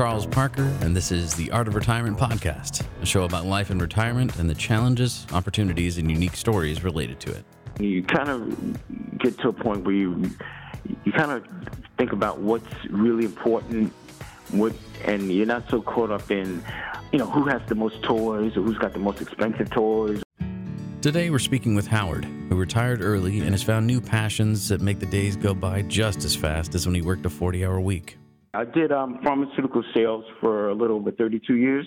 Charles Parker, and this is the Art of Retirement Podcast, a show about life and retirement and the challenges, opportunities, and unique stories related to it. You kind of get to a point where you you kind of think about what's really important, what, and you're not so caught up in, you know, who has the most toys or who's got the most expensive toys. Today, we're speaking with Howard, who retired early and has found new passions that make the days go by just as fast as when he worked a 40 hour week. I did um, pharmaceutical sales for a little over 32 years.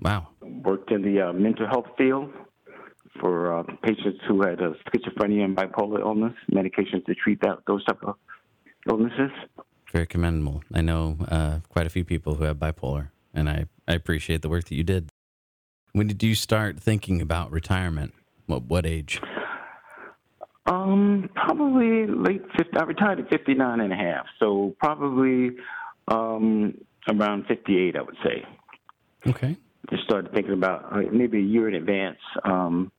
Wow. Worked in the uh, mental health field for uh, patients who had uh, schizophrenia and bipolar illness, medications to treat that those type of illnesses. Very commendable. I know uh, quite a few people who have bipolar, and I, I appreciate the work that you did. When did you start thinking about retirement? What, what age? Um, probably late 50. I retired at 59 and a half, so probably um, around 58, I would say. Okay. Just started thinking about uh, maybe a year in advance um,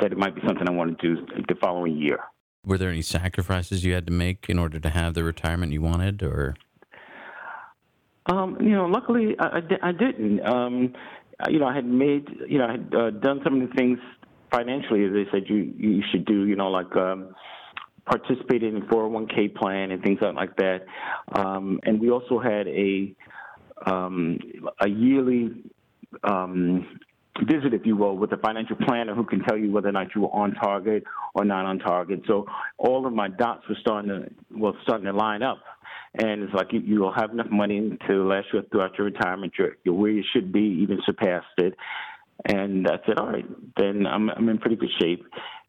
that it might be something I want to do the following year. Were there any sacrifices you had to make in order to have the retirement you wanted, or? Um, you know, luckily I, I, I didn't. Um, you know, I had made, you know, I had uh, done some of the things financially as they said you you should do. You know, like um, participate in a 401k plan and things like that. Um, and we also had a um, a yearly um, visit, if you will, with a financial planner who can tell you whether or not you were on target or not on target. So all of my dots were starting to well starting to line up. And it's like you, you'll have enough money to last you throughout your retirement. You're, you're where you should be, even surpassed it. And I said, all right, then I'm, I'm in pretty good shape.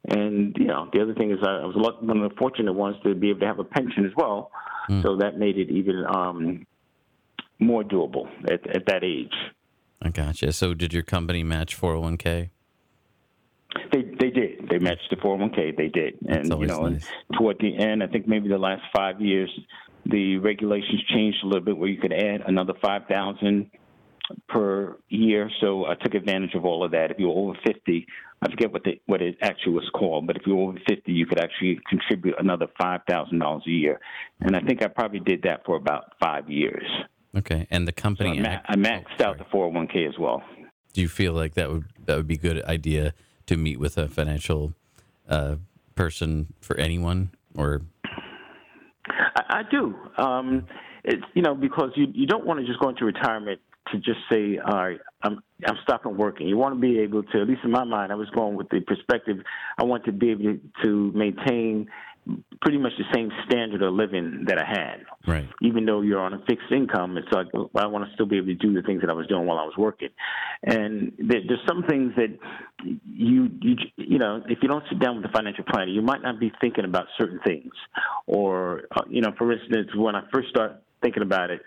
And, you know, the other thing is I, I was one of the fortunate ones to be able to have a pension as well. Mm. So that made it even um, more doable at, at that age. I gotcha. So did your company match 401k? They they did. They matched the 401k. They did, and you know, nice. and toward the end, I think maybe the last five years, the regulations changed a little bit where you could add another five thousand per year. So I took advantage of all of that. If you were over 50, I forget what the, what it actually was called, but if you were over 50, you could actually contribute another $5,000 a year. And I think I probably did that for about five years. Okay. And the company. So I, ma- I, maxed oh, out the 401k as well. Do you feel like that would that would be a good idea to meet with a financial uh, person for anyone or? I, I do. Um, it's you know because you you don't want to just go into retirement to just say, all right, I'm I'm stopping working. You want to be able to, at least in my mind, I was going with the perspective. I want to be able to maintain pretty much the same standard of living that I had. Right. Even though you're on a fixed income, it's like well, I want to still be able to do the things that I was doing while I was working. And there, there's some things that you you you know if you don't sit down with the financial planner, you might not be thinking about certain things. Or uh, you know, for instance, when I first started thinking about it.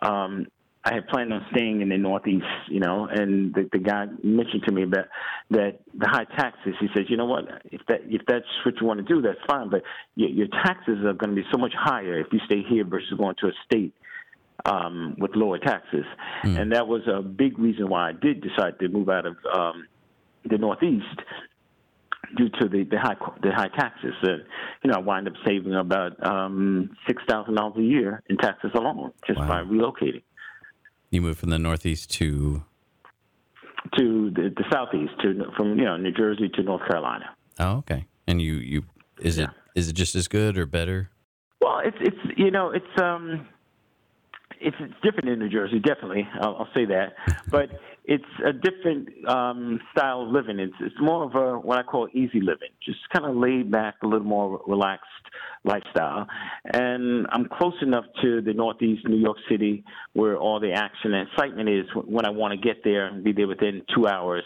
Um, I had planned on staying in the Northeast, you know, and the, the guy mentioned to me about that the high taxes. He says, you know what, if that if that's what you want to do, that's fine, but your, your taxes are going to be so much higher if you stay here versus going to a state um, with lower taxes, mm. and that was a big reason why I did decide to move out of um, the Northeast due to the, the high the high taxes. Uh, you know, I wind up saving about um, six thousand dollars a year in taxes alone just wow. by relocating. You moved from the Northeast to to the, the Southeast, to from you know New Jersey to North Carolina. Oh, okay. And you you is yeah. it is it just as good or better? Well, it's it's you know it's um it's, it's different in New Jersey, definitely. I'll, I'll say that, but it's a different um, style of living. It's it's more of a what I call easy living, just kind of laid back, a little more relaxed lifestyle. And I'm close enough to the Northeast New York City where all the action and excitement is when I want to get there and be there within two hours,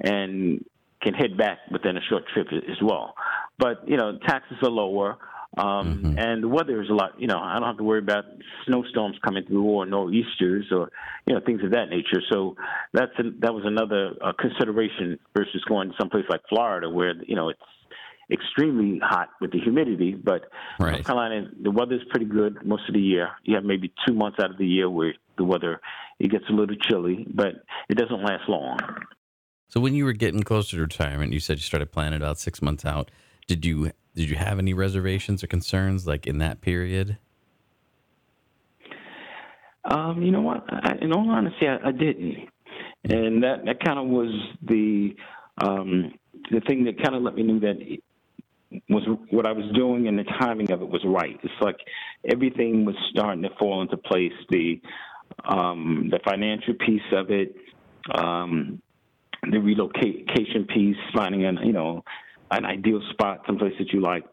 and can head back within a short trip as well. But you know, taxes are lower. Um, mm-hmm. And the weather is a lot, you know, I don't have to worry about snowstorms coming through or nor'easters or, you know, things of that nature. So that's a, that was another uh, consideration versus going to someplace like Florida where, you know, it's extremely hot with the humidity. But right. North Carolina, the weather is pretty good most of the year. You have maybe two months out of the year where the weather, it gets a little chilly, but it doesn't last long. So when you were getting closer to retirement, you said you started planning about six months out. Did you did you have any reservations or concerns like in that period? Um, you know what? I, in all honesty, I, I didn't, and that that kind of was the um, the thing that kind of let me know that it, was what I was doing and the timing of it was right. It's like everything was starting to fall into place. The um, the financial piece of it, um, the relocation piece, finding an you know an ideal spot, someplace that you like.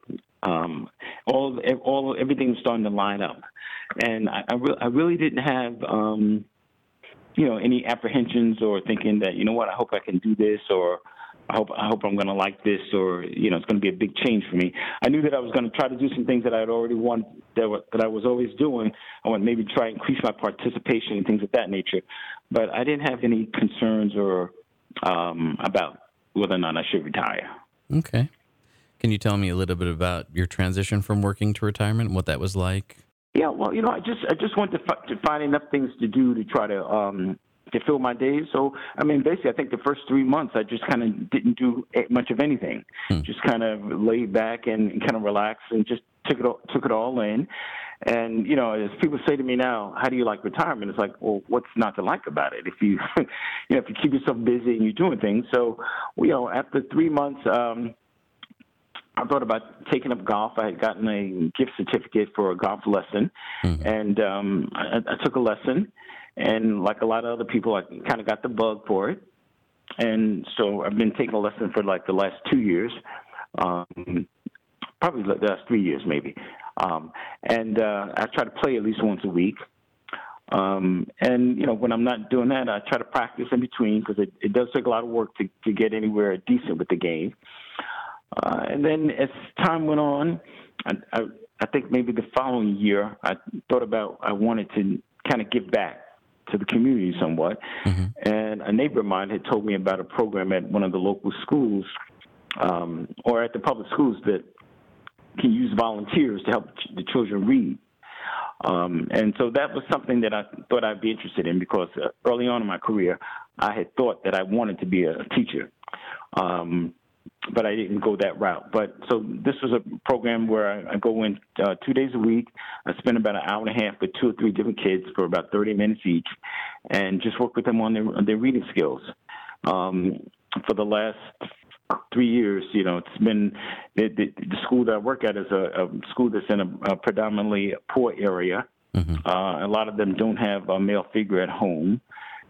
Um, all all everything was starting to line up, and I I, re- I really didn't have um, you know any apprehensions or thinking that you know what I hope I can do this or I hope I hope I'm going to like this, or you know, it's going to be a big change for me. I knew that I was going to try to do some things that I had already wanted that, were, that I was always doing. I want maybe try and increase my participation and things of that nature, but I didn't have any concerns or um, about whether or not I should retire. Okay. Can you tell me a little bit about your transition from working to retirement and what that was like? Yeah, well, you know, I just I just wanted to, f- to find enough things to do to try to um, to fill my days. So, I mean, basically, I think the first three months I just kind of didn't do much of anything. Hmm. Just kind of laid back and, and kind of relaxed and just took it all, took it all in. And you know, as people say to me now, "How do you like retirement?" It's like, well, what's not to like about it? If you, you know, if you keep yourself busy and you're doing things. So, you know, after three months. um I thought about taking up golf. I had gotten a gift certificate for a golf lesson, mm-hmm. and um, I, I took a lesson and like a lot of other people, I kind of got the bug for it. And so I've been taking a lesson for like the last two years, um, probably the last three years maybe. Um, and uh, I try to play at least once a week. Um, and you know, when I'm not doing that, I try to practice in between because it, it does take a lot of work to, to get anywhere decent with the game. Uh, and then as time went on, I, I, I think maybe the following year, I thought about I wanted to kind of give back to the community somewhat. Mm-hmm. And a neighbor of mine had told me about a program at one of the local schools um, or at the public schools that can use volunteers to help the children read. Um, and so that was something that I thought I'd be interested in because uh, early on in my career, I had thought that I wanted to be a teacher. Um, but I didn't go that route. But so this was a program where I, I go in uh, two days a week. I spend about an hour and a half with two or three different kids for about 30 minutes each, and just work with them on their on their reading skills. Um, for the last three years, you know, it's been the, the, the school that I work at is a, a school that's in a, a predominantly poor area. Mm-hmm. Uh, a lot of them don't have a male figure at home.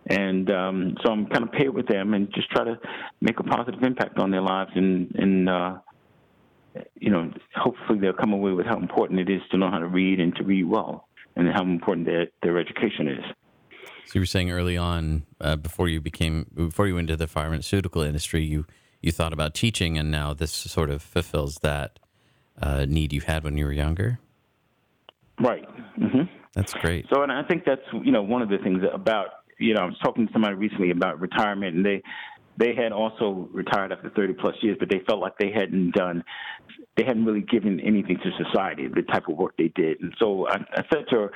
And um, so I'm kind of paired with them and just try to make a positive impact on their lives and, and uh, you know, hopefully they'll come away with how important it is to know how to read and to read well and how important their, their education is. So you were saying early on, uh, before you became, before you went into the pharmaceutical industry, you, you thought about teaching and now this sort of fulfills that uh, need you had when you were younger? Right. Mm-hmm. That's great. So, and I think that's, you know, one of the things about you know, I was talking to somebody recently about retirement, and they they had also retired after 30 plus years, but they felt like they hadn't done, they hadn't really given anything to society, the type of work they did. And so I, I said to her,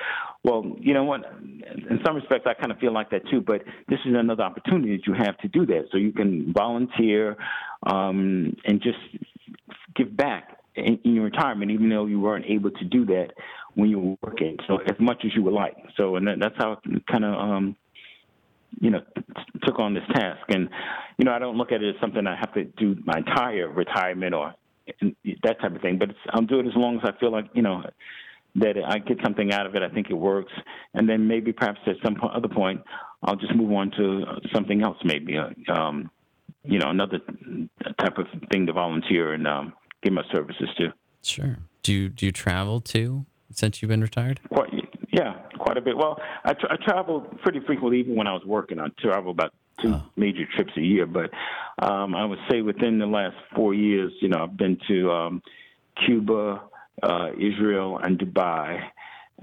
well, you know what? In some respects, I kind of feel like that too, but this is another opportunity that you have to do that. So you can volunteer um, and just give back in, in your retirement, even though you weren't able to do that when you were working. So as much as you would like. So, and that, that's how I kind of, um, you know, took on this task. And, you know, I don't look at it as something I have to do my entire retirement or that type of thing, but I'll do it as long as I feel like, you know, that I get something out of it. I think it works. And then maybe perhaps at some other point, I'll just move on to something else, maybe, uh, um, you know, another type of thing to volunteer and um, give my services to. Sure. Do you, do you travel too since you've been retired? Quite, yeah, quite a bit. Well, I, tra- I travel pretty frequently, even when I was working. I travel about two oh. major trips a year, but um, I would say within the last four years, you know, I've been to um, Cuba, uh, Israel, and Dubai,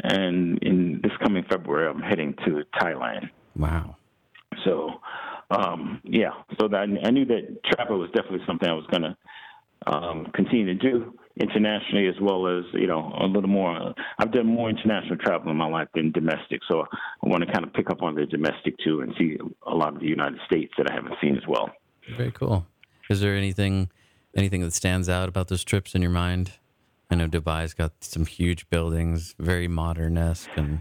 and in this coming February, I'm heading to Thailand. Wow. So, um, yeah, so that I knew that travel was definitely something I was going to um, continue to do internationally as well as you know a little more. I've done more international travel in my life than domestic, so I want to kind of pick up on the domestic too and see a lot of the United States that I haven't seen as well. Very cool. Is there anything anything that stands out about those trips in your mind? I know Dubai's got some huge buildings, very modern esque, and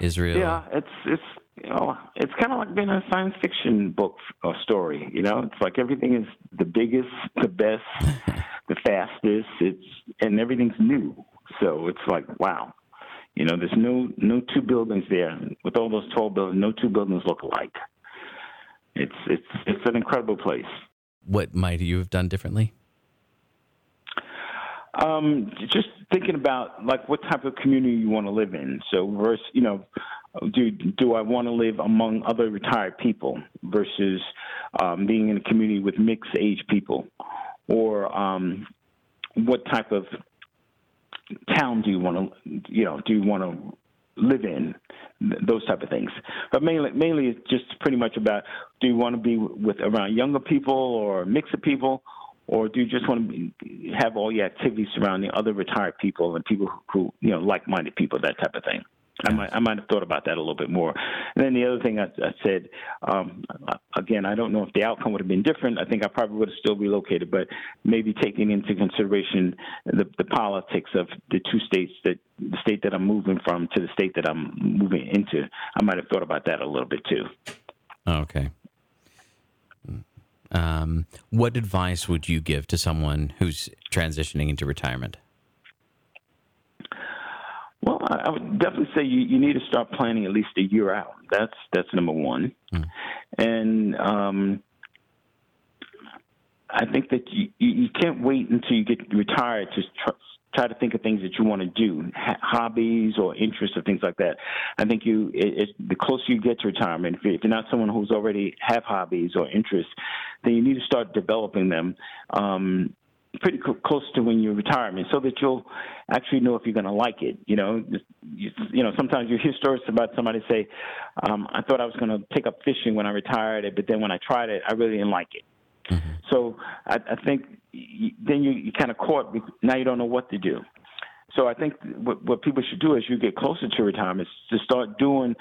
Israel. Yeah, it's it's you know it's kind of like being a science fiction book or story. You know, it's like everything is the biggest, the best, the fastest. It's and everything's new. So it's like wow. You know, there's no no two buildings there with all those tall buildings. No two buildings look alike. It's it's it's an incredible place. What might you have done differently? Um, just thinking about like what type of community you want to live in. So, versus you know, do do I want to live among other retired people versus um, being in a community with mixed age people, or um, what type of town do you want to you know do you want to live in? Those type of things. But mainly mainly it's just pretty much about do you want to be with around younger people or a mix of people? Or do you just want to be, have all your activities surrounding other retired people and people who, you know like-minded people that type of thing I might I might have thought about that a little bit more. And then the other thing I, I said, um, again, I don't know if the outcome would have been different. I think I probably would have still relocated, but maybe taking into consideration the, the politics of the two states that the state that I'm moving from to the state that I'm moving into, I might have thought about that a little bit too. Okay. Um, what advice would you give to someone who's transitioning into retirement? I would definitely say you, you need to start planning at least a year out. That's that's number one, mm. and um, I think that you, you can't wait until you get retired to try, try to think of things that you want to do, hobbies or interests or things like that. I think you, it, it, the closer you get to retirement, if you're not someone who's already have hobbies or interests, then you need to start developing them. Um, pretty close to when you retirement, so that you'll actually know if you're going to like it. You know, you, you, know, sometimes you hear stories about somebody say, um, "I thought I was going to take up fishing when I retired, but then when I tried it, I really didn't like it." Mm-hmm. So I, I think you, then you, you kind of caught. Now you don't know what to do. So I think what, what people should do as you get closer to retirement is to start doing,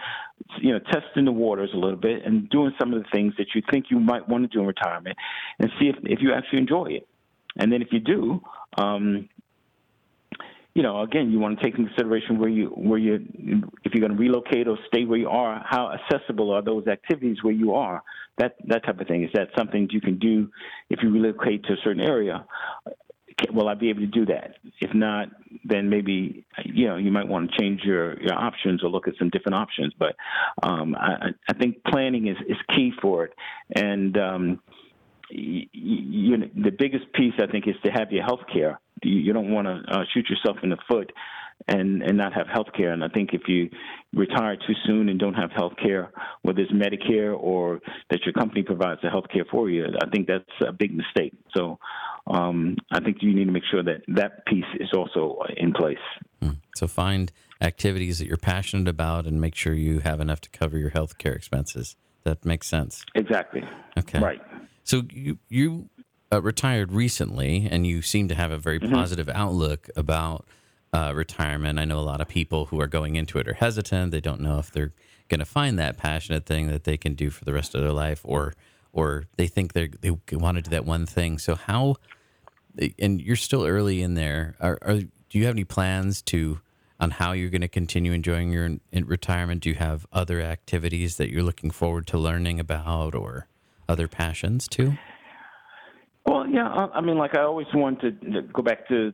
you know, testing the waters a little bit and doing some of the things that you think you might want to do in retirement, and see if if you actually enjoy it. And then if you do, um, you know, again, you want to take into consideration where you where you if you're going to relocate or stay where you are, how accessible are those activities where you are? That that type of thing. Is that something you can do if you relocate to a certain area? Will I be able to do that? If not, then maybe you know you might want to change your, your options or look at some different options. But um, I, I think planning is, is key for it, and um, you, you, the biggest piece I think is to have your health care. You, you don't want to uh, shoot yourself in the foot and and not have health care. And I think if you retire too soon and don't have health care, whether it's Medicare or that your company provides the health care for you, I think that's a big mistake. So um, I think you need to make sure that that piece is also in place. Hmm. So find activities that you're passionate about and make sure you have enough to cover your health care expenses. That makes sense. Exactly. Okay. Right. So you you uh, retired recently, and you seem to have a very mm-hmm. positive outlook about uh, retirement. I know a lot of people who are going into it are hesitant. They don't know if they're going to find that passionate thing that they can do for the rest of their life, or or they think they they want to do that one thing. So how? And you're still early in there. Are, are do you have any plans to on how you're going to continue enjoying your in retirement? Do you have other activities that you're looking forward to learning about, or other passions too? Well, yeah. I mean, like I always wanted to go back to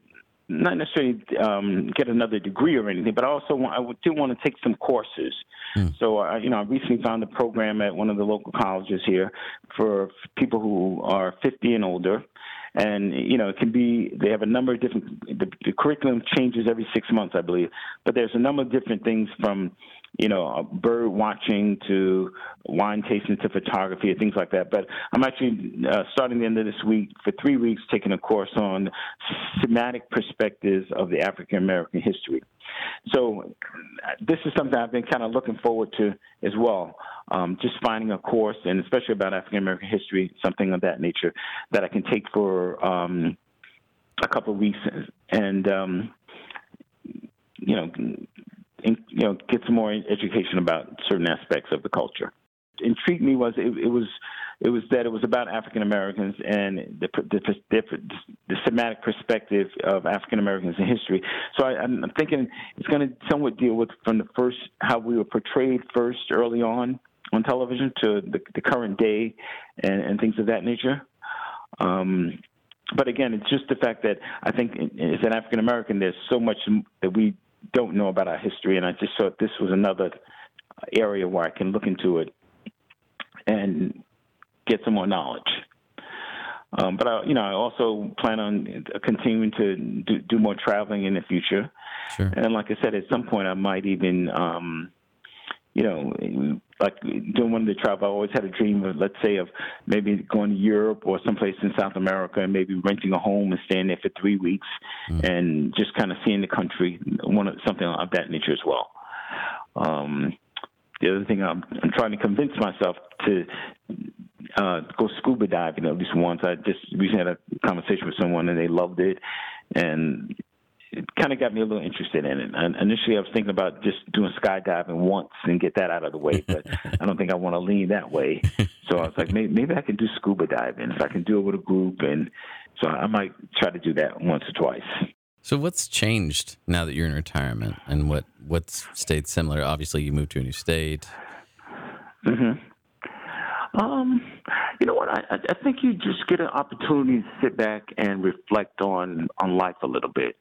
not necessarily um, get another degree or anything, but I also want, I do want to take some courses. Mm. So, uh, you know, I recently found a program at one of the local colleges here for people who are 50 and older. And, you know, it can be, they have a number of different, the, the curriculum changes every six months, I believe. But there's a number of different things from, you know, uh, bird watching to wine tasting to photography and things like that. But I'm actually uh, starting the end of this week for three weeks taking a course on thematic perspectives of the African American history. So this is something I've been kind of looking forward to as well. Um, just finding a course, and especially about African American history, something of that nature that I can take for um, a couple of weeks and. Um, you know, you know, get some more education about certain aspects of the culture. Intrigued me was it, it was it was that it was about African Americans and the, the, the, the thematic perspective of African Americans in history. So I, am thinking it's going to somewhat deal with from the first how we were portrayed first early on on television to the, the current day and, and, things of that nature. Um, but again, it's just the fact that I think as an African American, there's so much that we don't know about our history, and I just thought this was another area where I can look into it and get some more knowledge. Um, but I, you know, I also plan on continuing to do, do more traveling in the future. Sure. And like I said, at some point I might even, um, you know, like doing one of the travel. I always had a dream of, let's say, of maybe going to Europe or someplace in South America and maybe renting a home and staying there for three weeks mm. and just kind of seeing the country. One of, something of that nature as well. Um, the other thing I'm, I'm trying to convince myself to uh, go scuba diving at least once. I just recently had a conversation with someone and they loved it, and it kind of got me a little interested in it. And initially, I was thinking about just doing skydiving once and get that out of the way, but I don't think I want to lean that way. So I was like, maybe, maybe I can do scuba diving if I can do it with a group, and so I might try to do that once or twice. So what's changed now that you're in retirement, and what what's stayed similar? Obviously, you moved to a new state. Mm-hmm. Um, you know what? I, I think you just get an opportunity to sit back and reflect on on life a little bit,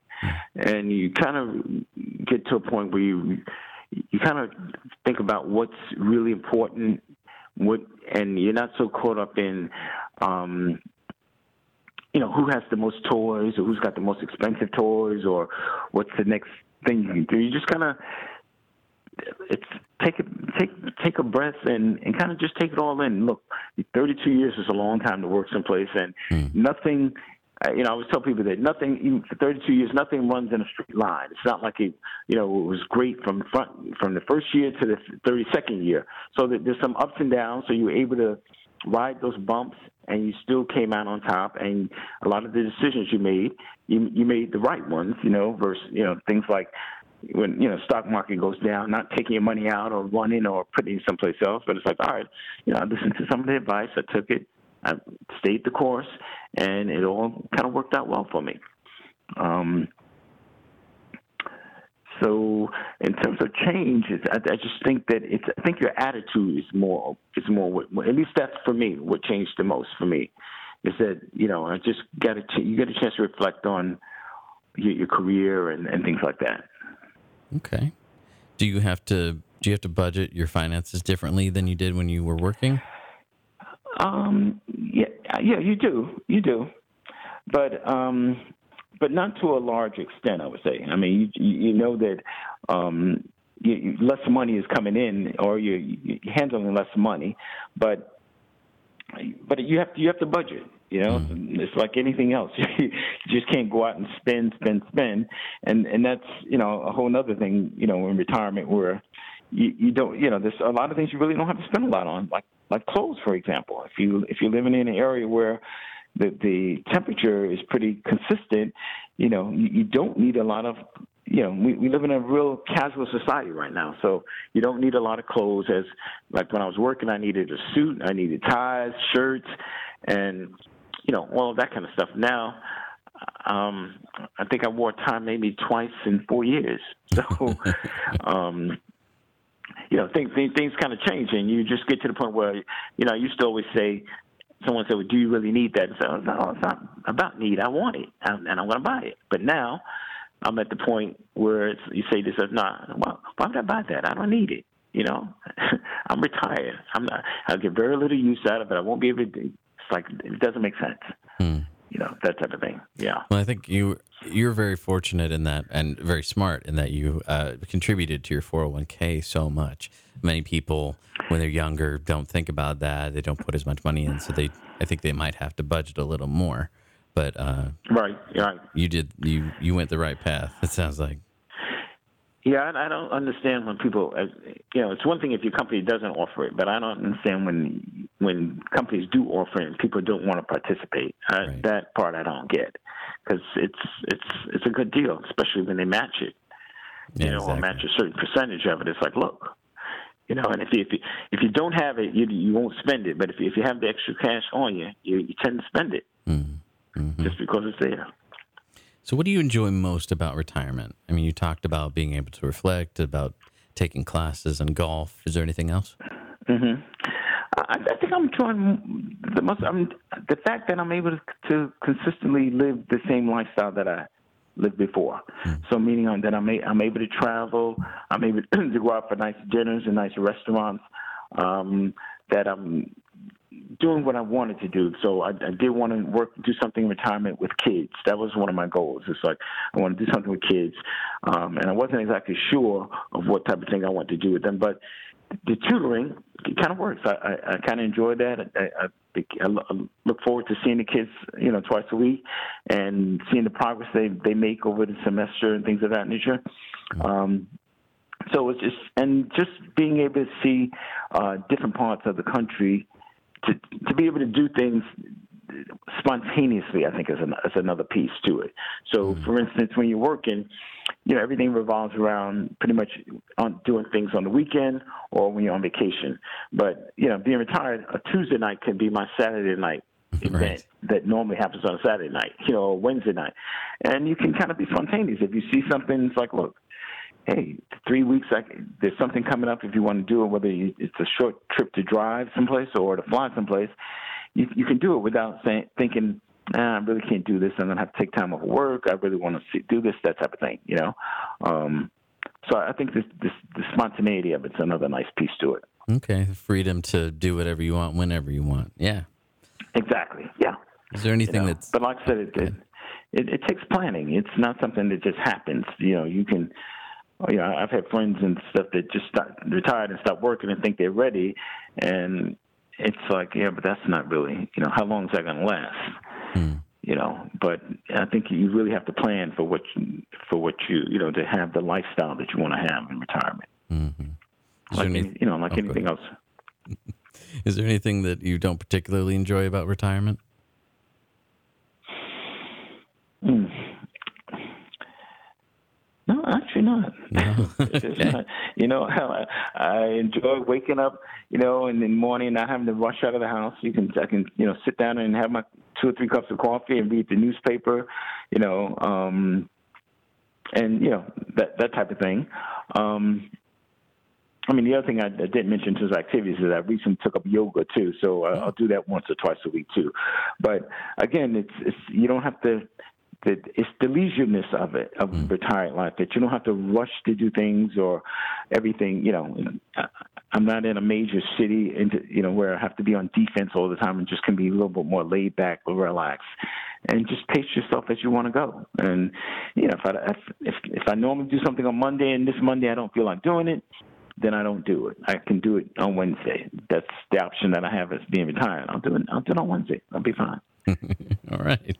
and you kind of get to a point where you you kind of think about what's really important, what, and you're not so caught up in um, you know, who has the most toys or who's got the most expensive toys or what's the next thing you can do. You just kind of it's take a take take a breath and and kind of just take it all in. Look, 32 years is a long time to work someplace, and mm. nothing. You know, I always tell people that nothing, even for 32 years, nothing runs in a straight line. It's not like it, you know, it was great from front from the first year to the 32nd year. So that there's some ups and downs. So you're able to ride those bumps and you still came out on top and a lot of the decisions you made you you made the right ones you know versus you know things like when you know stock market goes down not taking your money out or running or putting it someplace else but it's like all right you know i listened to some of the advice i took it i stayed the course and it all kind of worked out well for me um so in terms of change, I, I, just think that it's. I think your attitude is more is more. At least that's for me. What changed the most for me is that you know I just got a you get a chance to reflect on your, your career and, and things like that. Okay. Do you have to do you have to budget your finances differently than you did when you were working? Um. Yeah. Yeah. You do. You do. But um but not to a large extent, I would say. I mean, you, you know that um, you, less money is coming in, or you're, you're handling less money, but but you have to, you have to budget. You know, mm-hmm. it's like anything else. you just can't go out and spend, spend, spend, and and that's you know a whole other thing. You know, in retirement where you, you don't you know there's a lot of things you really don't have to spend a lot on, like like clothes, for example. If you if you're living in an area where the the temperature is pretty consistent, you know, you, you don't need a lot of you know, we, we live in a real casual society right now, so you don't need a lot of clothes. As like when I was working, I needed a suit, I needed ties, shirts, and you know all that kind of stuff. Now, um, I think I wore a tie maybe twice in four years. So, um, you know, things things, kind of change, and you just get to the point where you know I used to always say someone said, well, "Do you really need that?" So no, it's not about need. I want it, and I'm going to buy it. But now I'm at the point where it's, you say to yourself, "Nah, well, why would I buy that? I don't need it." You know, I'm retired. I'm not. I'll get very little use out of it. I won't be able to. It's like it doesn't make sense. Hmm. You know that type of thing. Yeah. Well, I think you you're very fortunate in that, and very smart in that you uh, contributed to your 401k so much. Many people when they're younger don't think about that. They don't put as much money in, so they I think they might have to budget a little more. But uh, right, right. You did you you went the right path. It sounds like. Yeah, I don't understand when people, uh, you know, it's one thing if your company doesn't offer it, but I don't understand when when companies do offer it and people don't want to participate. right. That part I don't get because it's it's it's a good deal, especially when they match it. You yeah, know, exactly. or match a certain percentage of it. It's like, look, You know, and if you if you, if you don't have it, you you won't spend it. But if you, if you have the extra cash on you, you, you tend to spend it Mm-hmm. just because it's there. So, what do you enjoy most about retirement? I mean, you talked about being able to reflect, about taking classes and golf. Is there anything else? hmm I, I think I'm enjoying the most. I'm, the fact that I'm able to, to consistently live the same lifestyle that I lived before. So meaning that I'm a, I'm able to travel. I'm able to go out for nice dinners and nice restaurants. Um, that I'm doing what I wanted to do. So I, I did want to work, do something in retirement with kids. That was one of my goals. It's like I want to do something with kids, um, and I wasn't exactly sure of what type of thing I want to do with them. But the tutoring it kind of works. I, I, I kind of enjoy that. I, I, I look forward to seeing the kids, you know, twice a week, and seeing the progress they they make over the semester and things of that nature. Um, so it's just and just being able to see uh, different parts of the country to to be able to do things spontaneously, I think is, an, is another piece to it. So, mm-hmm. for instance, when you're working, you know everything revolves around pretty much on doing things on the weekend or when you're on vacation. But you know, being retired, a Tuesday night can be my Saturday night event Right. that normally happens on a Saturday night, you know, or Wednesday night, and you can kind of be spontaneous if you see something. It's like, look, hey, three weeks, I, there's something coming up if you want to do it, whether you, it's a short trip to drive someplace or to fly someplace, you, you can do it without saying, thinking, nah, I really can't do this. I'm going to have to take time off work. I really want to see, do this, that type of thing, you know? Um, so I think this, this, the spontaneity of it's another nice piece to it. Okay, freedom to do whatever you want, whenever you want. Yeah. Exactly. Yeah. Is there anything you know? that's But like I said, it, it, it, it takes planning. It's not something that just happens. You know, you can. You know, I've had friends and stuff that just start, retired and stop working and think they're ready, and it's like, yeah, but that's not really. You know, how long is that going to last? Hmm. You know, but I think you really have to plan for what you, for what you you know to have the lifestyle that you want to have in retirement. Mhm. Like any- you know, like oh, go anything else. is there anything that you don't particularly enjoy about retirement? Mm. No, actually not. No? Okay. not. You know, I, I enjoy waking up, you know, in the morning, not having to rush out of the house. You can, I can, you know, sit down and have my two or three cups of coffee and read the newspaper, you know, um, and you know that that type of thing. Um, I mean, the other thing I, I didn't mention to his activities is I recently took up yoga too, so I, I'll do that once or twice a week too. But again, it's, it's you don't have to. That it's the leisureness of it of mm. retired life that you don't have to rush to do things or everything. You know, I'm not in a major city, into you know where I have to be on defense all the time, and just can be a little bit more laid back, relaxed and just pace yourself as you want to go. And you know, if I if, if if I normally do something on Monday and this Monday I don't feel like doing it, then I don't do it. I can do it on Wednesday. That's the option that I have as being retired. I'll do it. I'll do it on Wednesday. I'll be fine. All right.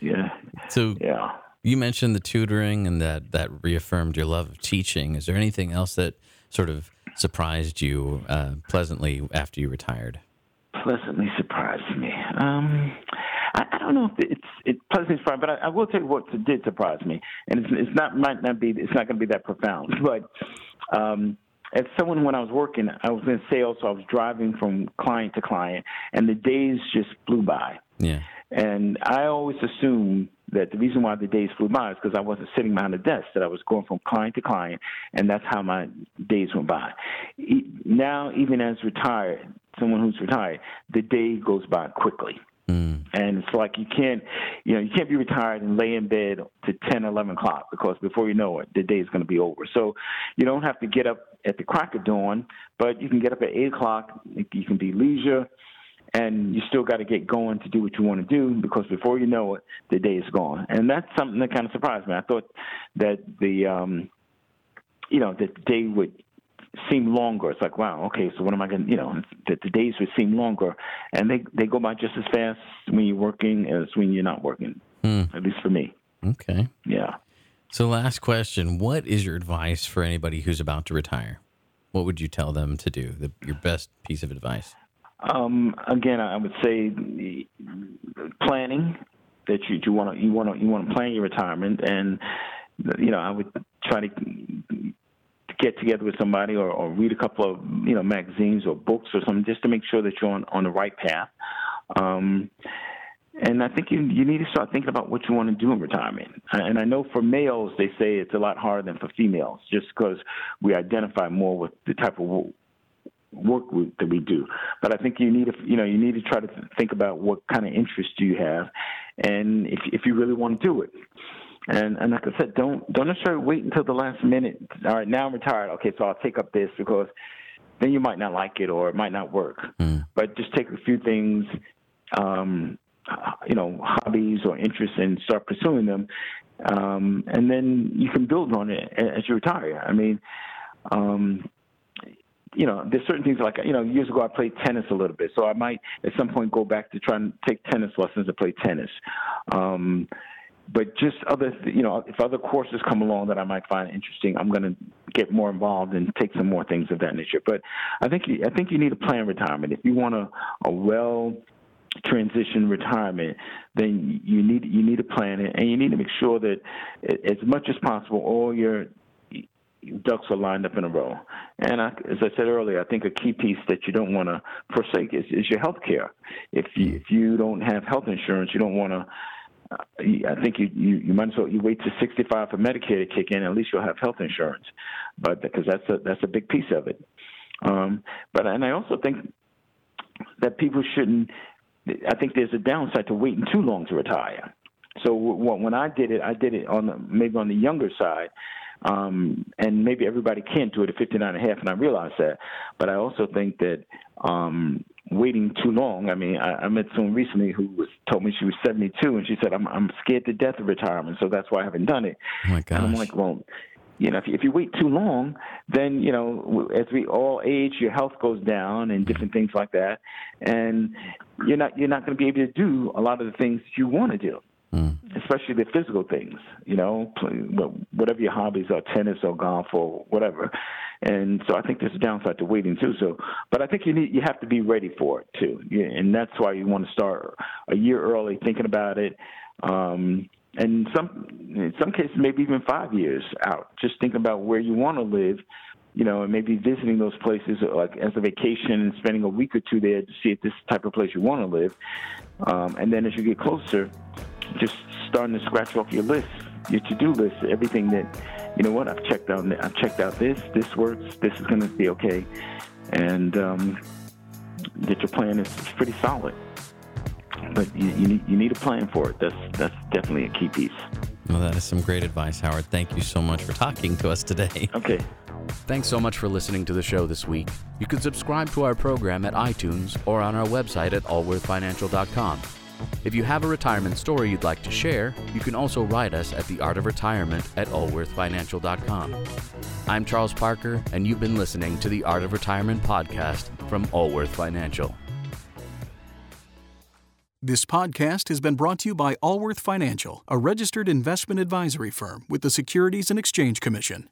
Yeah, So yeah. you mentioned the tutoring and that that reaffirmed your love of teaching. Is there anything else that sort of surprised you uh, pleasantly after you retired? Pleasantly surprised me. Um, I, I don't know if it's it pleasantly surprised, but I, I will tell you what did surprise me, and it's, it's not might not be it's not going to be that profound, but. Um, as someone when I was working, I was in sales, so I was driving from client to client, and the days just flew by. Yeah. And I always assumed that the reason why the days flew by is because I wasn't sitting behind a desk, that I was going from client to client, and that's how my days went by. Now, even as retired, someone who's retired, the day goes by quickly. Mm. And it's like you can't, you know, you can't be retired and lay in bed to 10, 11 o'clock because before you know it, the day is going to be over. So you don't have to get up at the crack of dawn, but you can get up at 8 o'clock. You can be leisure, and you still got to get going to do what you want to do because before you know it, the day is gone. And that's something that kind of surprised me. I thought that the, um, you know, that the day would seem longer. It's like, wow, okay, so what am I going to, you know, that the days would seem longer. And they, they go by just as fast when you're working as when you're not working, Hmm. at least for me. Okay. Yeah. So, last question What is your advice for anybody who's about to retire? What would you tell them to do? The, your best piece of advice? Um, again, I would say planning that you, you want to you want to you want to plan your retirement, and you know I would try to get together with somebody or, or read a couple of you know magazines or books or something just to make sure that you're on on the right path. Um, and I think you you need to start thinking about what you want to do in retirement. And I know for males they say it's a lot harder than for females, just because we identify more with the type of work that we do. But I think you need to you know you need to try to think about what kind of interest do you have, and if if you really want to do it. And and like I said, don't don't necessarily wait until the last minute. All right, now I'm retired. Okay, so I'll take up this because then you might not like it or it might not work. Mm. But just take a few things, um, you know, hobbies or interests and start pursuing them, um, and then you can build on it as you retire. I mean. Um, you know, there's certain things like you know, years ago I played tennis a little bit, so I might at some point go back to try and take tennis lessons and play tennis. Um, but just other, you know, if other courses come along that I might find interesting, I'm going to get more involved and take some more things of that nature. But I think I think you need a plan retirement if you want a, a well transition retirement, then you need you need to plan it, and you need to make sure that as much as possible all your ducks are lined up in a row. And I, as I said earlier, I think a key piece that you don't want to forsake is, is your health care. If you, if you don't have health insurance, you don't want to uh, I think you, you, you might as well you wait to 65 for Medicare to kick in. At least you'll have health insurance, but because that's a that's a big piece of it. Um, but and I also think that people shouldn't. I think there's a downside to waiting too long to retire. So when I did it, I did it on the, maybe on the younger side, um, and maybe everybody can't do it at 59 and a half, and I realize that. But I also think that um, waiting too long. I mean, I, I met someone recently who was told me she was 72, and she said, "I'm I'm scared to death of retirement, so that's why I haven't done it." Oh my gosh. And I'm like, well. You know, if you, if you wait too long, then you know, as we all age, your health goes down and different things like that, and you're not you're not going to be able to do a lot of the things you want to do. Mm. Especially the physical things, you know, whatever your hobbies are, tennis or golf or whatever. And so I think there's a downside to waiting too. So, but I think you need you have to be ready for it too, and that's why you want to start a year early, thinking about it. Um, and some in some cases maybe even five years out, just thinking about where you want to live you know, and maybe visiting those places like as a vacation and spending a week or two there to see if this type of place you want to live. Um, and then as you get closer, just starting to scratch off your list, your to-do list, everything that, you know what, I've checked out. I've checked out this. This works. This is going to be okay, and um, that your plan is pretty solid. But you, you need you need a plan for it. That's that's definitely a key piece. Well, that is some great advice, Howard. Thank you so much for talking to us today. Okay. Thanks so much for listening to the show this week. You can subscribe to our program at iTunes or on our website at allworthfinancial.com. If you have a retirement story you'd like to share, you can also write us at the art of retirement at allworthfinancial.com. I'm Charles Parker, and you've been listening to the Art of Retirement podcast from Allworth Financial. This podcast has been brought to you by Allworth Financial, a registered investment advisory firm with the Securities and Exchange Commission.